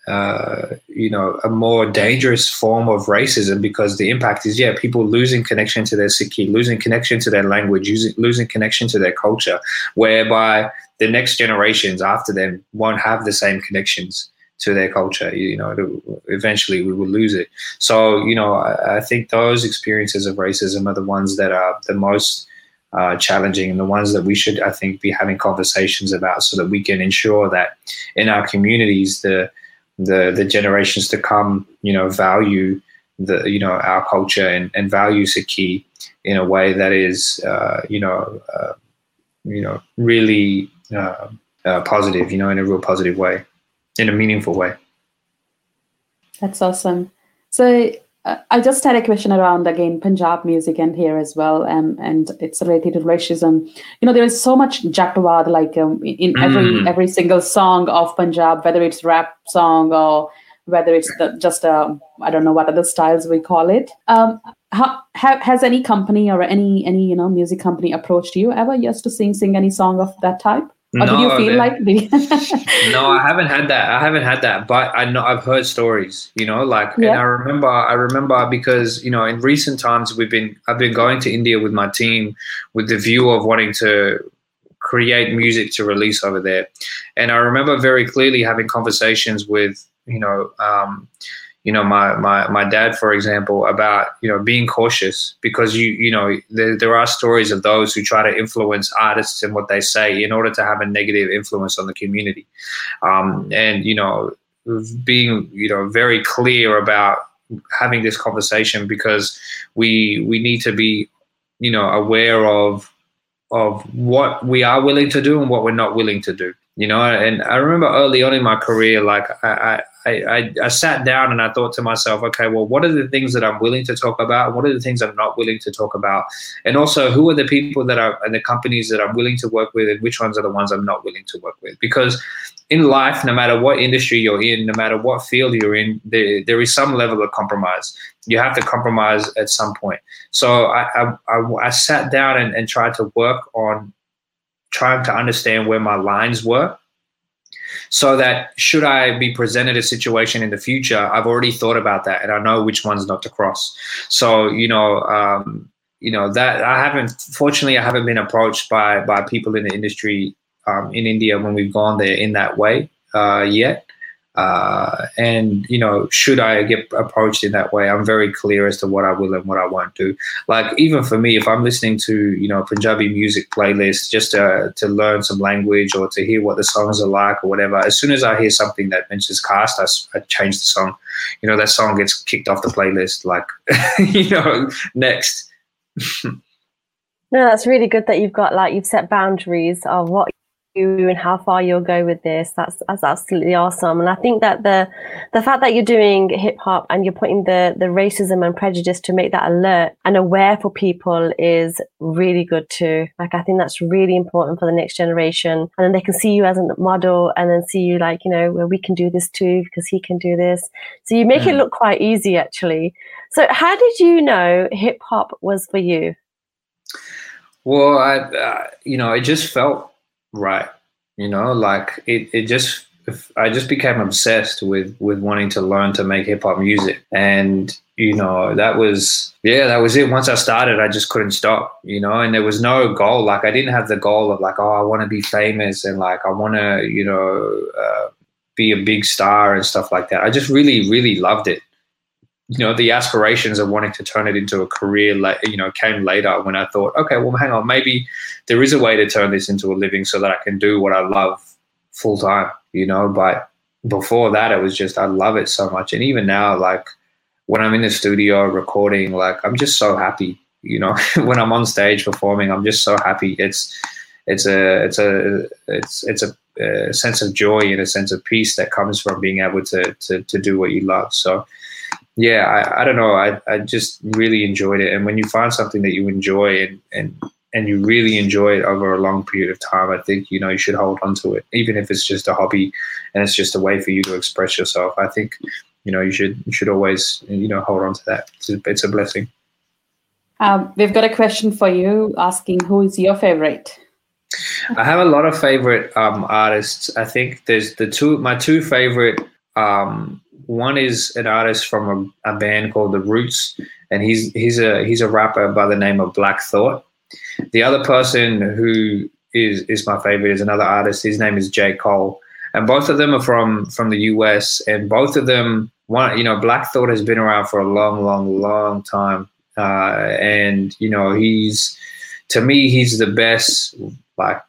uh, you know, a more dangerous form of racism because the impact is, yeah, people losing connection to their Sikhi, losing connection to their language, using, losing connection to their culture, whereby the next generations after them won't have the same connections to their culture. You know, eventually we will lose it. So, you know, I, I think those experiences of racism are the ones that are the most uh, challenging and the ones that we should, I think, be having conversations about so that we can ensure that in our communities, the the the generations to come, you know, value the you know our culture and, and value Sikhi in a way that is uh, you know uh, you know really uh, uh, positive, you know, in a real positive way, in a meaningful way. That's awesome. So uh, I just had a question around again Punjab music and here as well, um, and it's related to racism. You know, there is so much Jatwad like um, in every mm. every single song of Punjab, whether it's rap song or whether it's the, just a I don't know what other styles we call it. Um, how, have, has any company or any any you know music company approached you ever just to sing sing any song of that type? Or no, did you feel like no, I haven't had that. I haven't had that, but I know I've heard stories. You know, like, yeah. and I remember, I remember because you know, in recent times we've been, I've been going to India with my team with the view of wanting to create music to release over there, and I remember very clearly having conversations with, you know, um, you know my my my dad for example about you know being cautious because you you know there, there are stories of those who try to influence artists and what they say in order to have a negative influence on the community um, and you know being you know very clear about having this conversation because we we need to be you know aware of of what we are willing to do and what we're not willing to do you know. And I remember early on in my career, like I, I, I, I sat down and I thought to myself, okay, well, what are the things that I'm willing to talk about? What are the things I'm not willing to talk about? And also, who are the people that are and the companies that I'm willing to work with, and which ones are the ones I'm not willing to work with? Because in life, no matter what industry you're in, no matter what field you're in, there, there is some level of compromise. You have to compromise at some point. So I, I, I, I sat down and, and tried to work on trying to understand where my lines were so that should I be presented a situation in the future, I've already thought about that and I know which ones not to cross. So, you know, um, you know that I haven't fortunately I haven't been approached by by people in the industry um, in India when we've gone there in that way uh, yet. Uh, and you know, should I get approached in that way, I'm very clear as to what I will and what I won't do. Like even for me, if I'm listening to you know Punjabi music playlist just to to learn some language or to hear what the songs are like or whatever, as soon as I hear something that mentions caste, I, I change the song. You know, that song gets kicked off the playlist. Like you know, next. no, that's really good that you've got like you've set boundaries of what and how far you'll go with this. That's that's absolutely awesome. And I think that the the fact that you're doing hip hop and you're putting the the racism and prejudice to make that alert and aware for people is really good too. Like I think that's really important for the next generation. And then they can see you as a model and then see you like, you know, where we can do this too because he can do this. So you make mm. it look quite easy actually. So how did you know hip hop was for you? Well, I, uh, you know, it just felt right. You know, like it, it just I just became obsessed with with wanting to learn to make hip hop music, and you know that was yeah that was it. Once I started, I just couldn't stop. You know, and there was no goal. Like I didn't have the goal of like oh I want to be famous and like I want to you know uh, be a big star and stuff like that. I just really really loved it you know the aspirations of wanting to turn it into a career like you know came later when i thought okay well hang on maybe there is a way to turn this into a living so that i can do what i love full time you know but before that it was just i love it so much. And even now like when i'm in the studio recording like i'm just so happy you know when i'm on stage performing i'm just so happy. It's it's a it's a it's it's a, a sense of joy and a sense of peace that comes from being able to to, to do what you love. So yeah, I, I don't know. I, I just really enjoyed it. And when you find something that you enjoy and, and and you really enjoy it over a long period of time, I think you know you should hold on to it, even if it's just a hobby and it's just a way for you to express yourself. I think you know you should you should always you know hold on to that. It's a, it's a blessing. Um, we've got a question for you asking who is your favorite. I have a lot of favorite um, artists. I think there's the two my two favorite um, one is an artist from a, a, band called The Roots, and he's he's a he's a rapper by the name of Black Thought. The other person who is is my favorite is another artist. His name is J Cole, and both of them are from from the US. And both of them, one you know, Black Thought has been around for a long, long, long time, uh, and you know he's to me he's the best like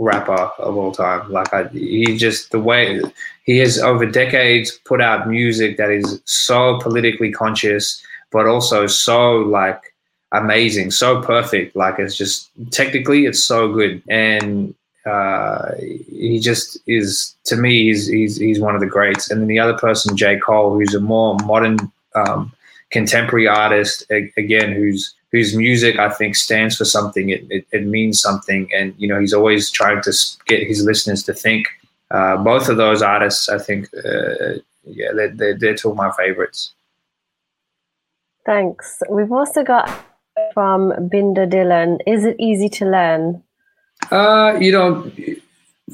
rapper of all time. Like I, he just the way he has over decades put out music that is so politically conscious, but also so like amazing, so perfect. Like it's just technically it's so good, and uh, he just is to me he's he's he's one of the greats. And then the other person, J Cole, who's a more modern um, contemporary artist, again, who's whose music I think stands for something. It, it, it, means something, and you know he's always trying to get his listeners to think. Uh, both of those artists, I think, uh, yeah, they're, they're, they're two of my favorites. Thanks. We've also got from Binder Dylan. Is it easy to learn? Uh, you know,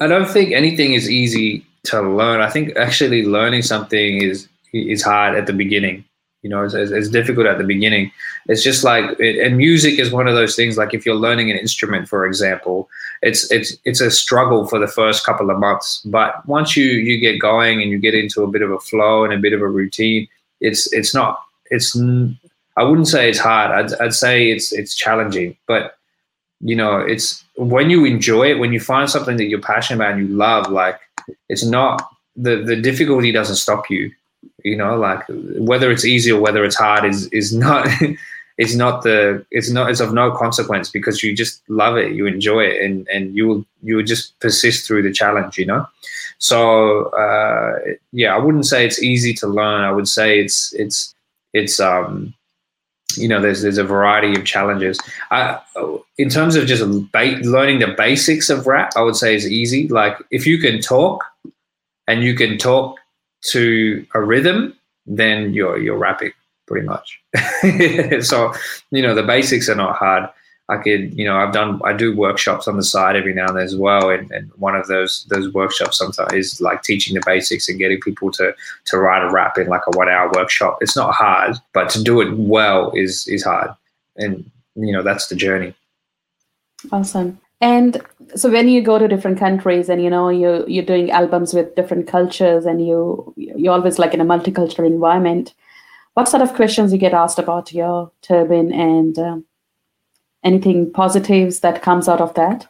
I don't think anything is easy to learn. I think actually learning something is is hard at the beginning you know, it's, it's, difficult at the beginning. It's just like, and music is one of those things. Like if you're learning an instrument, for example, it's it's it's a struggle for the first couple of months. But once you you get going and you get into a bit of a flow and a bit of a routine, it's it's not it's I wouldn't say it's hard. I'd I'd say it's it's challenging, but you know, it's when you enjoy it, when you find something that you're passionate about and you love, like it's not the the difficulty doesn't stop you you know like whether it's easy or whether it's hard is is not it's not the it's not it's of no consequence because you just love it you enjoy it and and you will you will just persist through the challenge you know? So uh, yeah i wouldn't say it's easy to learn. I would say it's it's it's um you know there's there's a variety of challenges. I, in terms of just ba- learning the basics of rap i would say is easy. Like if you can talk and you can talk to a rhythm then you're you're rapping pretty much. so, you know, the basics are not hard. I could, you know, I've done, I do workshops on the side every now and then as well. And, and one of those, those workshops sometimes is like teaching the basics and getting people to, to write a rap in like a one hour workshop. It's not hard, but to do it well is, is hard. And, you know, that's the journey. Awesome. And so when you go to different countries and you know you you're doing albums with different cultures and you you're always like in a multicultural environment, what sort of questions you get asked about your turban and um, anything positives that comes out of that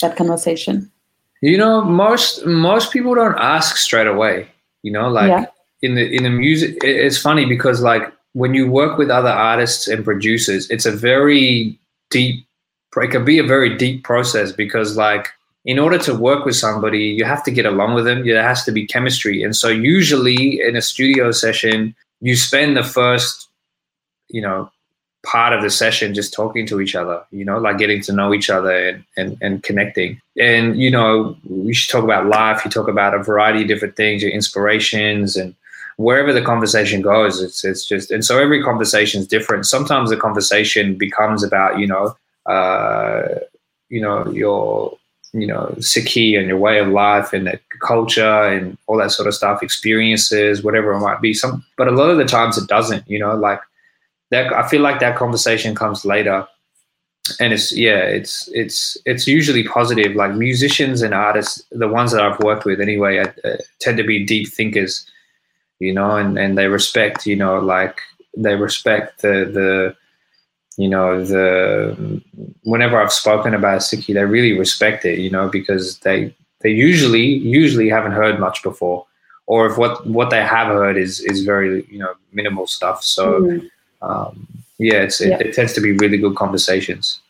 that conversation you know most most people don't ask straight away you know like yeah. in the in the music it's funny because like when you work with other artists and producers it's a very deep it can be a very deep process because like in order to work with somebody you have to get along with them there has to be chemistry and so usually in a studio session you spend the first, you know, part of the session just talking to each other, you know, like getting to know each other and, and, and connecting. And, you know, we should talk about life. You talk about a variety of different things, your inspirations and wherever the conversation goes, it's, it's just, and so every conversation is different. Sometimes the conversation becomes about, you know, you know, your, you know, Sikhi and your way of life and the culture and all that sort of stuff, experiences, whatever it might be. Some, but a lot of the times it doesn't. You know, like that. I feel like that conversation comes later, and it's yeah, it's it's it's usually positive. Like musicians and artists, the ones that I've worked with anyway, uh, uh, tend to be deep thinkers. You know, and and they respect. You know, like they respect the the you know the whenever I've spoken about Sikhi, they really respect it, you know, because they they usually usually haven't heard much before, or if what what they have heard is is very you know minimal stuff. So mm. um, yeah, it's it, yeah. it tends to be really good conversations.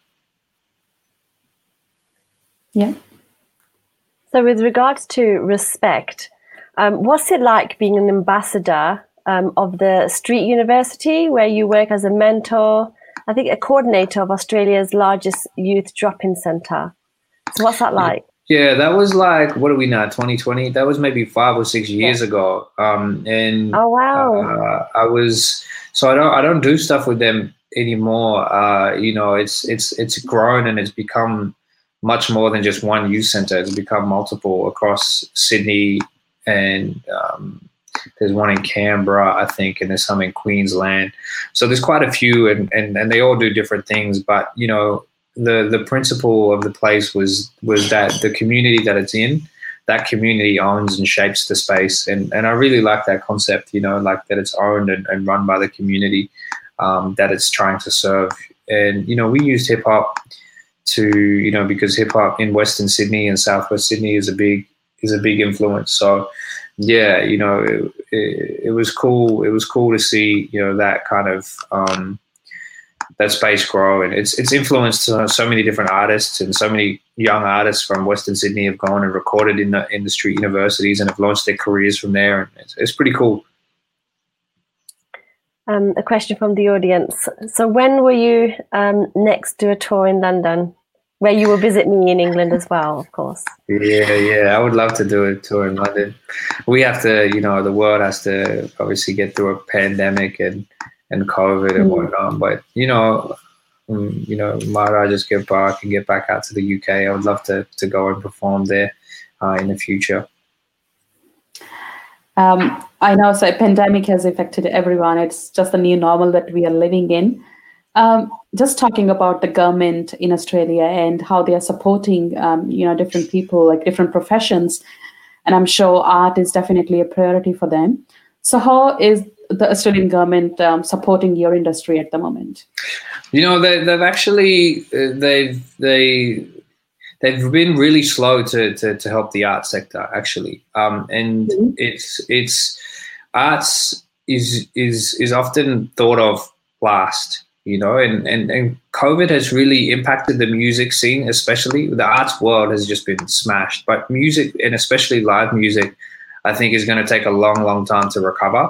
Yeah. So with regards to respect, um, what's it like being an ambassador um, of the Street University, where you work as a mentor? I think, a coordinator of Australia's largest youth drop-in centre. So what's that like? Yeah, that was like what are we now? 2020. That was maybe five or six years yeah. ago. Um, and oh wow, uh, I was so I don't I don't do stuff with them anymore. Uh, you know, it's it's it's grown and it's become much more than just one youth center. It's become multiple across Sydney and um, there's one in Canberra, I think, and there's some in Queensland. So there's quite a few, and, and, and they all do different things. But you know, the the principle of the place was was that the community that it's in, that community owns and shapes the space, and and I really like that concept. You know, like that it's owned and, and run by the community um, that it's trying to serve. And you know, we used hip hop to you know because hip hop in Western Sydney and Southwest Sydney is a big is a big influence. So yeah, you know, it, it, it, was cool. It was cool to see, you know, that kind of um, that space grow, and it's it's influenced uh, so many different artists and so many young artists from Western Sydney have gone and recorded in the in the street universities and have launched their careers from there, and it's, it's pretty cool. Um, a question from the audience. So, when will you um, next do a tour in London? Where you will visit me in England as well, of course. Yeah, yeah, I would love to do a tour in London. We have to, you know, the world has to obviously get through a pandemic and and COVID and mm. whatnot. But you know, um, you know, might I just get back and get back out to the UK? I would love to to go and perform there uh, in the future. Um, I know, so pandemic has affected everyone. It's just the new normal that we are living in. Um, just talking about the government in Australia and how they are supporting, um, you know, different people, like different professions, and I'm sure art is definitely a priority for them. So, how is the Australian government um, supporting your industry at the moment? You know, they, have actually uh, they've they they've been really slow to to, to help the art sector actually, um, and mm-hmm. it's it's arts is is is often thought of last you know, and, and, and COVID has really impacted the music scene, especially the arts world has just been smashed. But music and especially live music, I think is going to take a long, long time to recover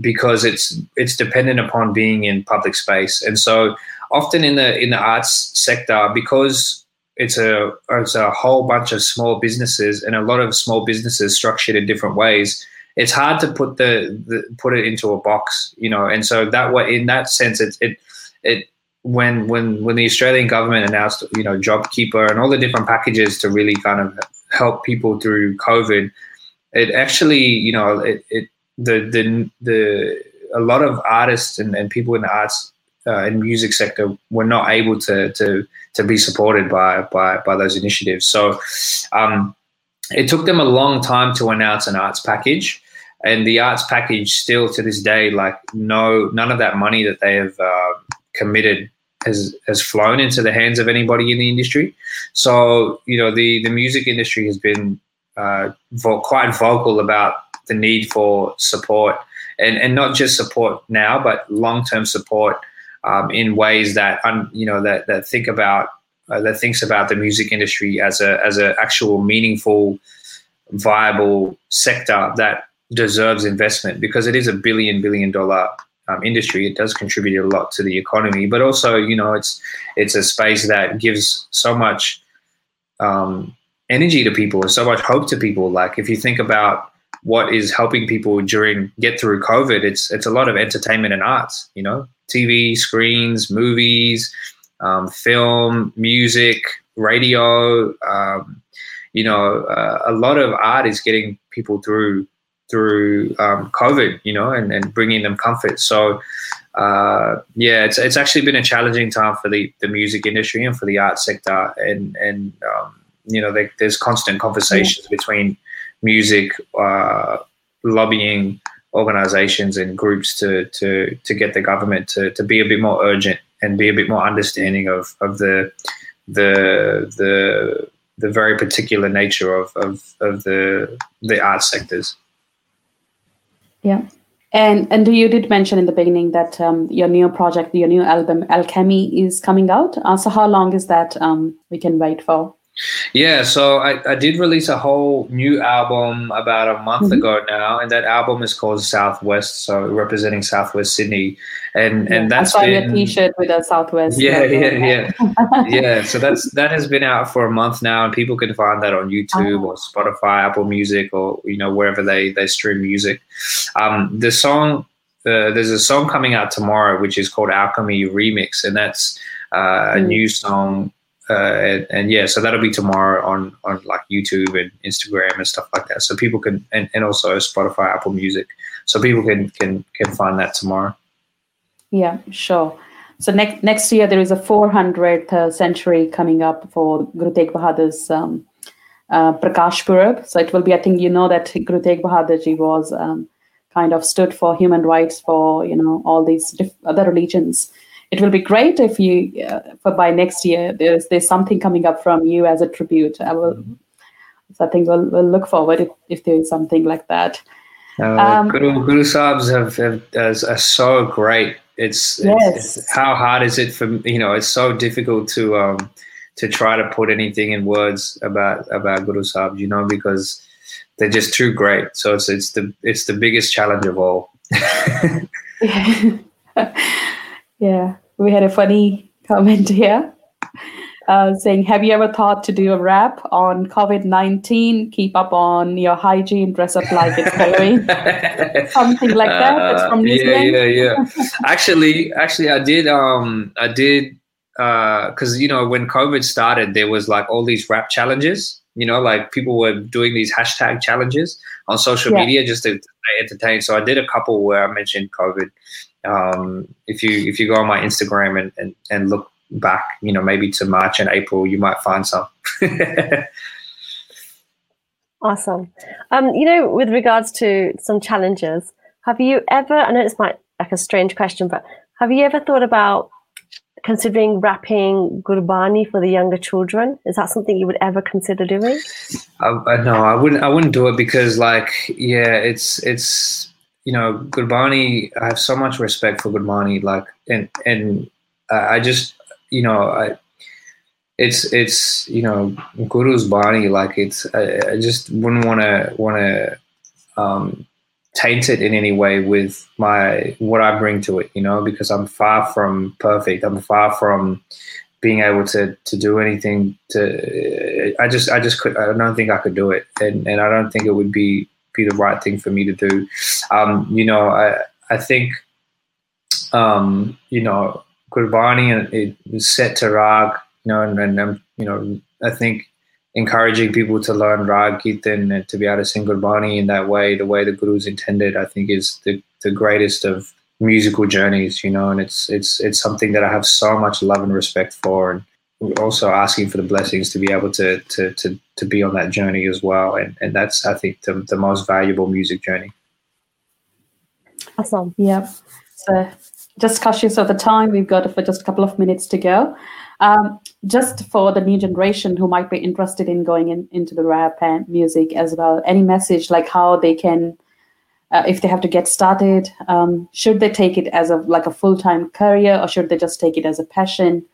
because it's it's dependent upon being in public space. And so often in the in the arts sector, because it's a it's a whole bunch of small businesses and a lot of small businesses structured in different ways it's hard to put the, the, put it into a box, you know. And so that way, in that sense, it it it when when when the Australian government announced, you know, JobKeeper and all the different packages to really kind of help people through COVID, it actually, you know, it, it the the the a lot of artists and, and people in the arts uh, and music sector were not able to to to be supported by by by those initiatives. So um, it took them a long time to announce an arts package and the arts package still to this day like no none of that money that they have uh, committed has has flown into the hands of anybody in the industry. So you know the the music industry has been uh, vo- quite vocal about the need for support and and not just support now but long-term support um, in ways that un, you know that that think about uh, that thinks about the music industry as a as an actual meaningful viable sector that deserves investment because it is a billion billion dollar um, industry. It does contribute a lot to the economy, but also you know it's it's a space that gives so much um, energy to people so much hope to people. Like if you think about what is helping people during get through COVID, it's it's a lot of entertainment and arts. You know, TV screens, movies, um, film, music, radio. Um, you know, uh, a lot of art is getting people through through um, COVID, you know, and, and bringing them comfort. So, uh, yeah, it's, it's actually been a challenging time for the, the music industry and for the art sector. And, and um, you know, they, there's constant conversations yeah. between music, uh, lobbying organizations and groups to, to, to get the government to, to be a bit more urgent and be a bit more understanding of, of the, the, the, the very particular nature of, of, of the, the art sectors. Yeah. And and you did mention in the beginning that um, your new project, your new album, Alchemy, is coming out. Uh, so how long is that um, we can wait for? Yeah, so I, I did release a whole new album about a month mm-hmm. ago now, and that album is called Southwest, so representing Southwest Sydney, and yeah, and that's I saw been, your T-shirt with a Southwest. Yeah, yeah, yeah, yeah. So that's that has been out for a month now, and people can find that on YouTube oh. or Spotify, Apple Music, or you know wherever they they stream music. Um, the song. Uh, there's a song coming out tomorrow, which is called Alchemy Remix, and that's uh, a mm. new song uh, and, and, yeah, so that'll be tomorrow on on like YouTube and Instagram and stuff like that. So people can and, and also Spotify, Apple Music, so people can can can find that tomorrow. Yeah, sure. So next next year there is a 400th uh, century coming up for Guru Tegh Bahadur's um, uh, Prakash Purab. So it will be, I think you know that Guru Tegh Bahadur ji was um, kind of stood for human rights for you know all these diff- other religions it will be great if you uh, for by next year there's there's something coming up from you as a tribute i will mm-hmm. so i think we'll, we'll look forward if, if there is something like that uh, um, Guru, Guru Sahibs have, have, are so great. It's, yes. It's, how hard is it for you know? It's so difficult to um, to try to put anything in words about about Guru Sahib, you know, because they're just too great. So it's it's the it's the biggest challenge of all. yeah. Yeah, we had a funny comment here uh, saying, Have you ever thought to do a rap on COVID 19? Keep up on your hygiene, dress up like it's Halloween. Something like that. That's from New Yeah, yeah, yeah. actually, actually, I did, um, I did, because, uh, you know, when COVID started, there was like all these rap challenges. You know, like people were doing these hashtag challenges on social yeah. media just to entertain. So I did a couple where I mentioned COVID um, if you if you go on my Instagram and, and, and look back, you know, maybe to March and April, you might find some. awesome. Um, you know, with regards to some challenges, have you ever? I know it's might like a strange question, but have you ever thought about considering rapping Gurbani for the younger children? Is that something you would ever consider doing? I, no, I wouldn't. I wouldn't do it because, like, yeah, it's it's you know, Gurbani, I have so much respect for Gurbani, like, and, and I just you know I it's it's you know guru's bani like it's I, I just wouldn't want to want to um, taint it in any way with my what I bring to it, you know, because I'm far from perfect. I'm far from being able to to do anything to I just I just could I don't think I could do it and and I don't think it would be be the right thing for me to do. Um you know I I think um you know Gurbani and it set to rag you know, and, and um, you know, I think encouraging people to learn Rag Kirtan and to be able to sing Gurbani in that way, the way the Guru's intended, I think is the, the greatest of musical journeys, you know, and it's it's it's something that I have so much love and respect for and also asking for the blessings to be able to to to, to be on that journey as well. And and that's I think the, the most valuable music journey. Awesome. Yeah. So just cautious of the time, we've got for just a couple of minutes to go. Um, just for the new generation who might be interested in going in, into the rap and music as well, any message like how they can, uh, if they have to get started, um, should they take it as a like a full time career or should they just take it as a passion?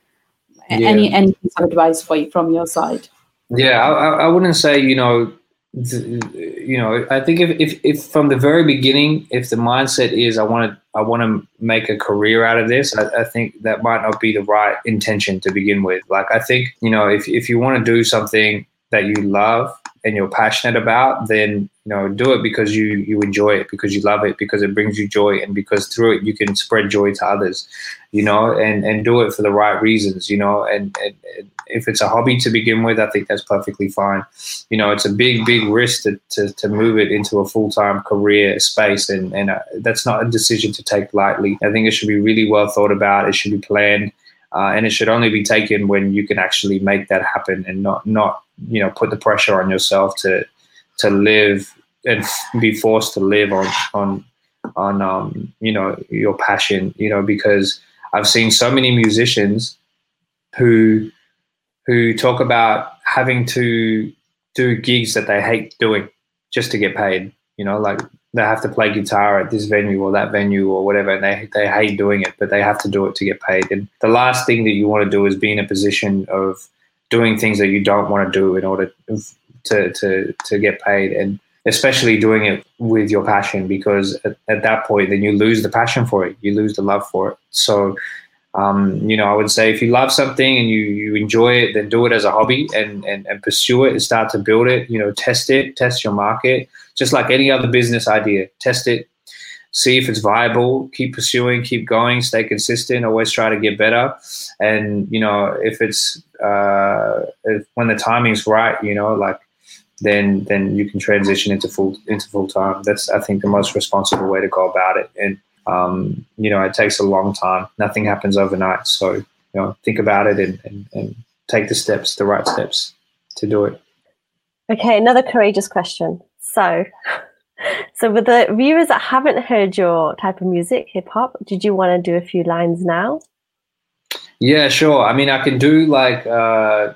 Yeah. Any any piece of advice for you from your side? Yeah, I, I wouldn't say you know you know, I think if, if, if from the very beginning, if the mindset is I want to I want to make a career out of this, I, I, think that might not be the right intention to begin with. Like I think you know, if if you want to do something that you love and you're passionate about, then you know, do it because you you enjoy it, because you love it, because it brings you joy, and because through it you can spread joy to others. You know, and and do it for the right reasons. You know, and, and, and if it's a hobby to begin with, I think that's perfectly fine. You know, it's a big, big risk to, to, to move it into a full time career space, and, and uh, that's not a decision to take lightly. I think it should be really well thought about, it should be planned. Uh, and it should only be taken when you can actually make that happen and not not you know put the pressure on yourself to to live and be forced to live on on on um, you know your passion you know because I've seen so many musicians who who talk about having to do gigs that they hate doing just to get paid. You know, like they have to play guitar at this venue or that venue or whatever, and they they hate doing it, but they have to do it to get paid. And the last thing that you want to do is be in a position of doing things that you don't want to do in order to to to get paid, and especially doing it with your passion, because at, at that point, then you lose the passion for it, you lose the love for it. So um, you know, I would say if you love something and you, you enjoy it, then do it as a hobby and, and, and pursue it and start to build it, you know, test it, test your market, just like any other business idea. Test it, see if it's viable, keep pursuing, keep going, stay consistent, always try to get better. And, you know, if it's uh, if, when the timing's right, you know, like then then you can transition into full into full time. That's I think the most responsible way to go about it. And um, you know, it takes a long time. Nothing happens overnight. So, you know, think about it and, and, and take the steps, the right steps to do it. Okay, another courageous question. So, so with the viewers that haven't heard your type of music, hip hop, did you want to do a few lines now? Yeah, sure. I mean, I can do like uh,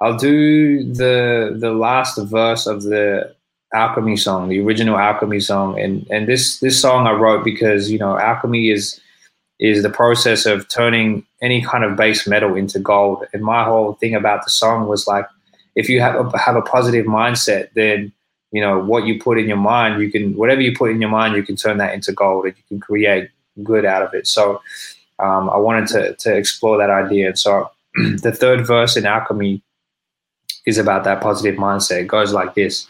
I'll do the the last verse of the alchemy song the original alchemy song and and this this song i wrote because you know alchemy is is the process of turning any kind of base metal into gold and my whole thing about the song was like if you have a, have a positive mindset then you know what you put in your mind you can whatever you put in your mind you can turn that into gold and you can create good out of it so um, i wanted to to explore that idea and so the third verse in alchemy is about that positive mindset it goes like this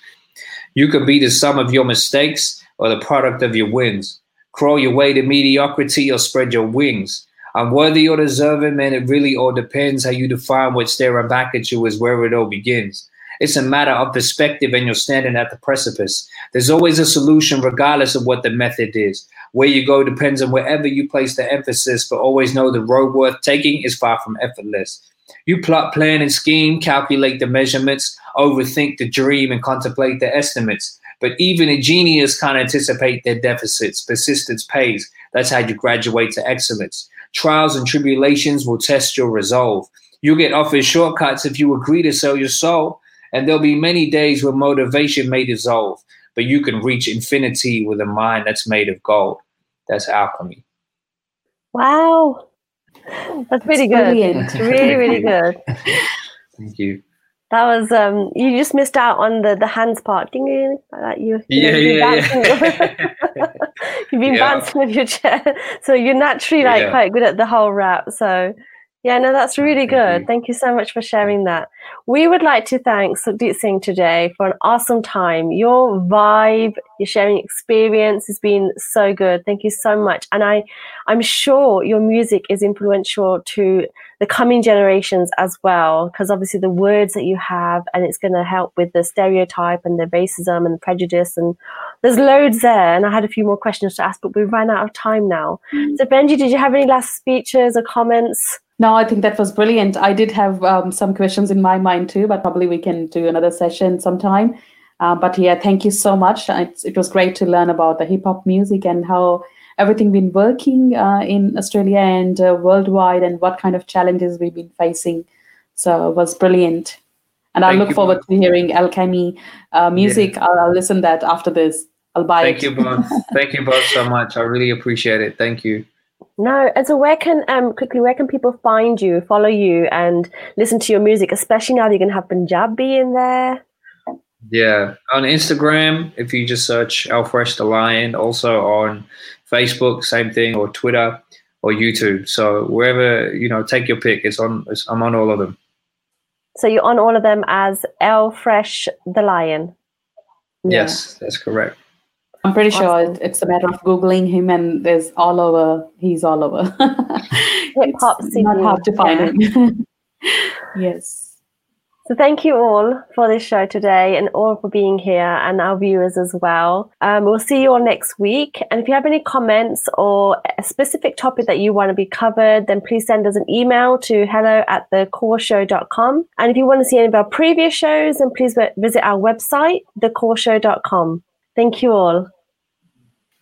you could be the sum of your mistakes or the product of your wins. Crawl your way to mediocrity or spread your wings. Unworthy or deserving, man, it really all depends how you define what's staring back at you is where it all begins. It's a matter of perspective, and you're standing at the precipice. There's always a solution, regardless of what the method is. Where you go depends on wherever you place the emphasis, but always know the road worth taking is far from effortless. You plot, plan, and scheme, calculate the measurements, overthink the dream, and contemplate the estimates. But even a genius can't anticipate their deficits. Persistence pays. That's how you graduate to excellence. Trials and tribulations will test your resolve. You'll get offered shortcuts if you agree to sell your soul. And there'll be many days where motivation may dissolve, but you can reach infinity with a mind that's made of gold. That's alchemy. Wow. That's really good. Brilliant. Really, really good. Thank you. That was um you just missed out on the the hands part. Ding ding like you, you yeah, know, yeah, yeah. you've been yeah. bouncing with your chair. So you're naturally like yeah. quite good at the whole rap. So yeah, no, that's really Thank good. You. Thank you so much for sharing that. We would like to thank Sukhdeep Singh today for an awesome time. Your vibe, your sharing experience has been so good. Thank you so much. And I, I'm sure your music is influential to the coming generations as well, because obviously the words that you have, and it's going to help with the stereotype and the racism and the prejudice, and there's loads there. And I had a few more questions to ask, but we ran out of time now. Mm-hmm. So Penji, did you have any last speeches or comments? No, I think that was brilliant. I did have um, some questions in my mind too, but probably we can do another session sometime. Uh, but yeah, thank you so much. It's, it was great to learn about the hip hop music and how everything been working uh, in Australia and uh, worldwide, and what kind of challenges we've been facing. So it was brilliant, and I look forward to hearing Alchemy uh, music. Yeah. I'll, I'll, listen that after this. I'll buy thank it. you both. thank you both so much. I really appreciate it. Thank you. No, and so where can um quickly where can people find you, follow you, and listen to your music? Especially now that you're gonna have Punjabi in there. Yeah, on Instagram, if you just search L Fresh the Lion, also on Facebook, same thing, or Twitter or YouTube. So wherever you know, take your pick. It's on. It's, I'm on all of them. So you're on all of them as L Fresh the Lion. Yes, that's correct. I'm pretty awesome. sure it's a matter of googling him, and there's all over. He's all over. it pops not hard to find yeah. him. yes. So thank you all for this show today, and all for being here, and our viewers as well. Um, we'll see you all next week. And if you have any comments or a specific topic that you want to be covered, then please send us an email to hello at thecoreshow.com. And if you want to see any of our previous shows, then please visit our website, thecoreshow.com. Thank you all.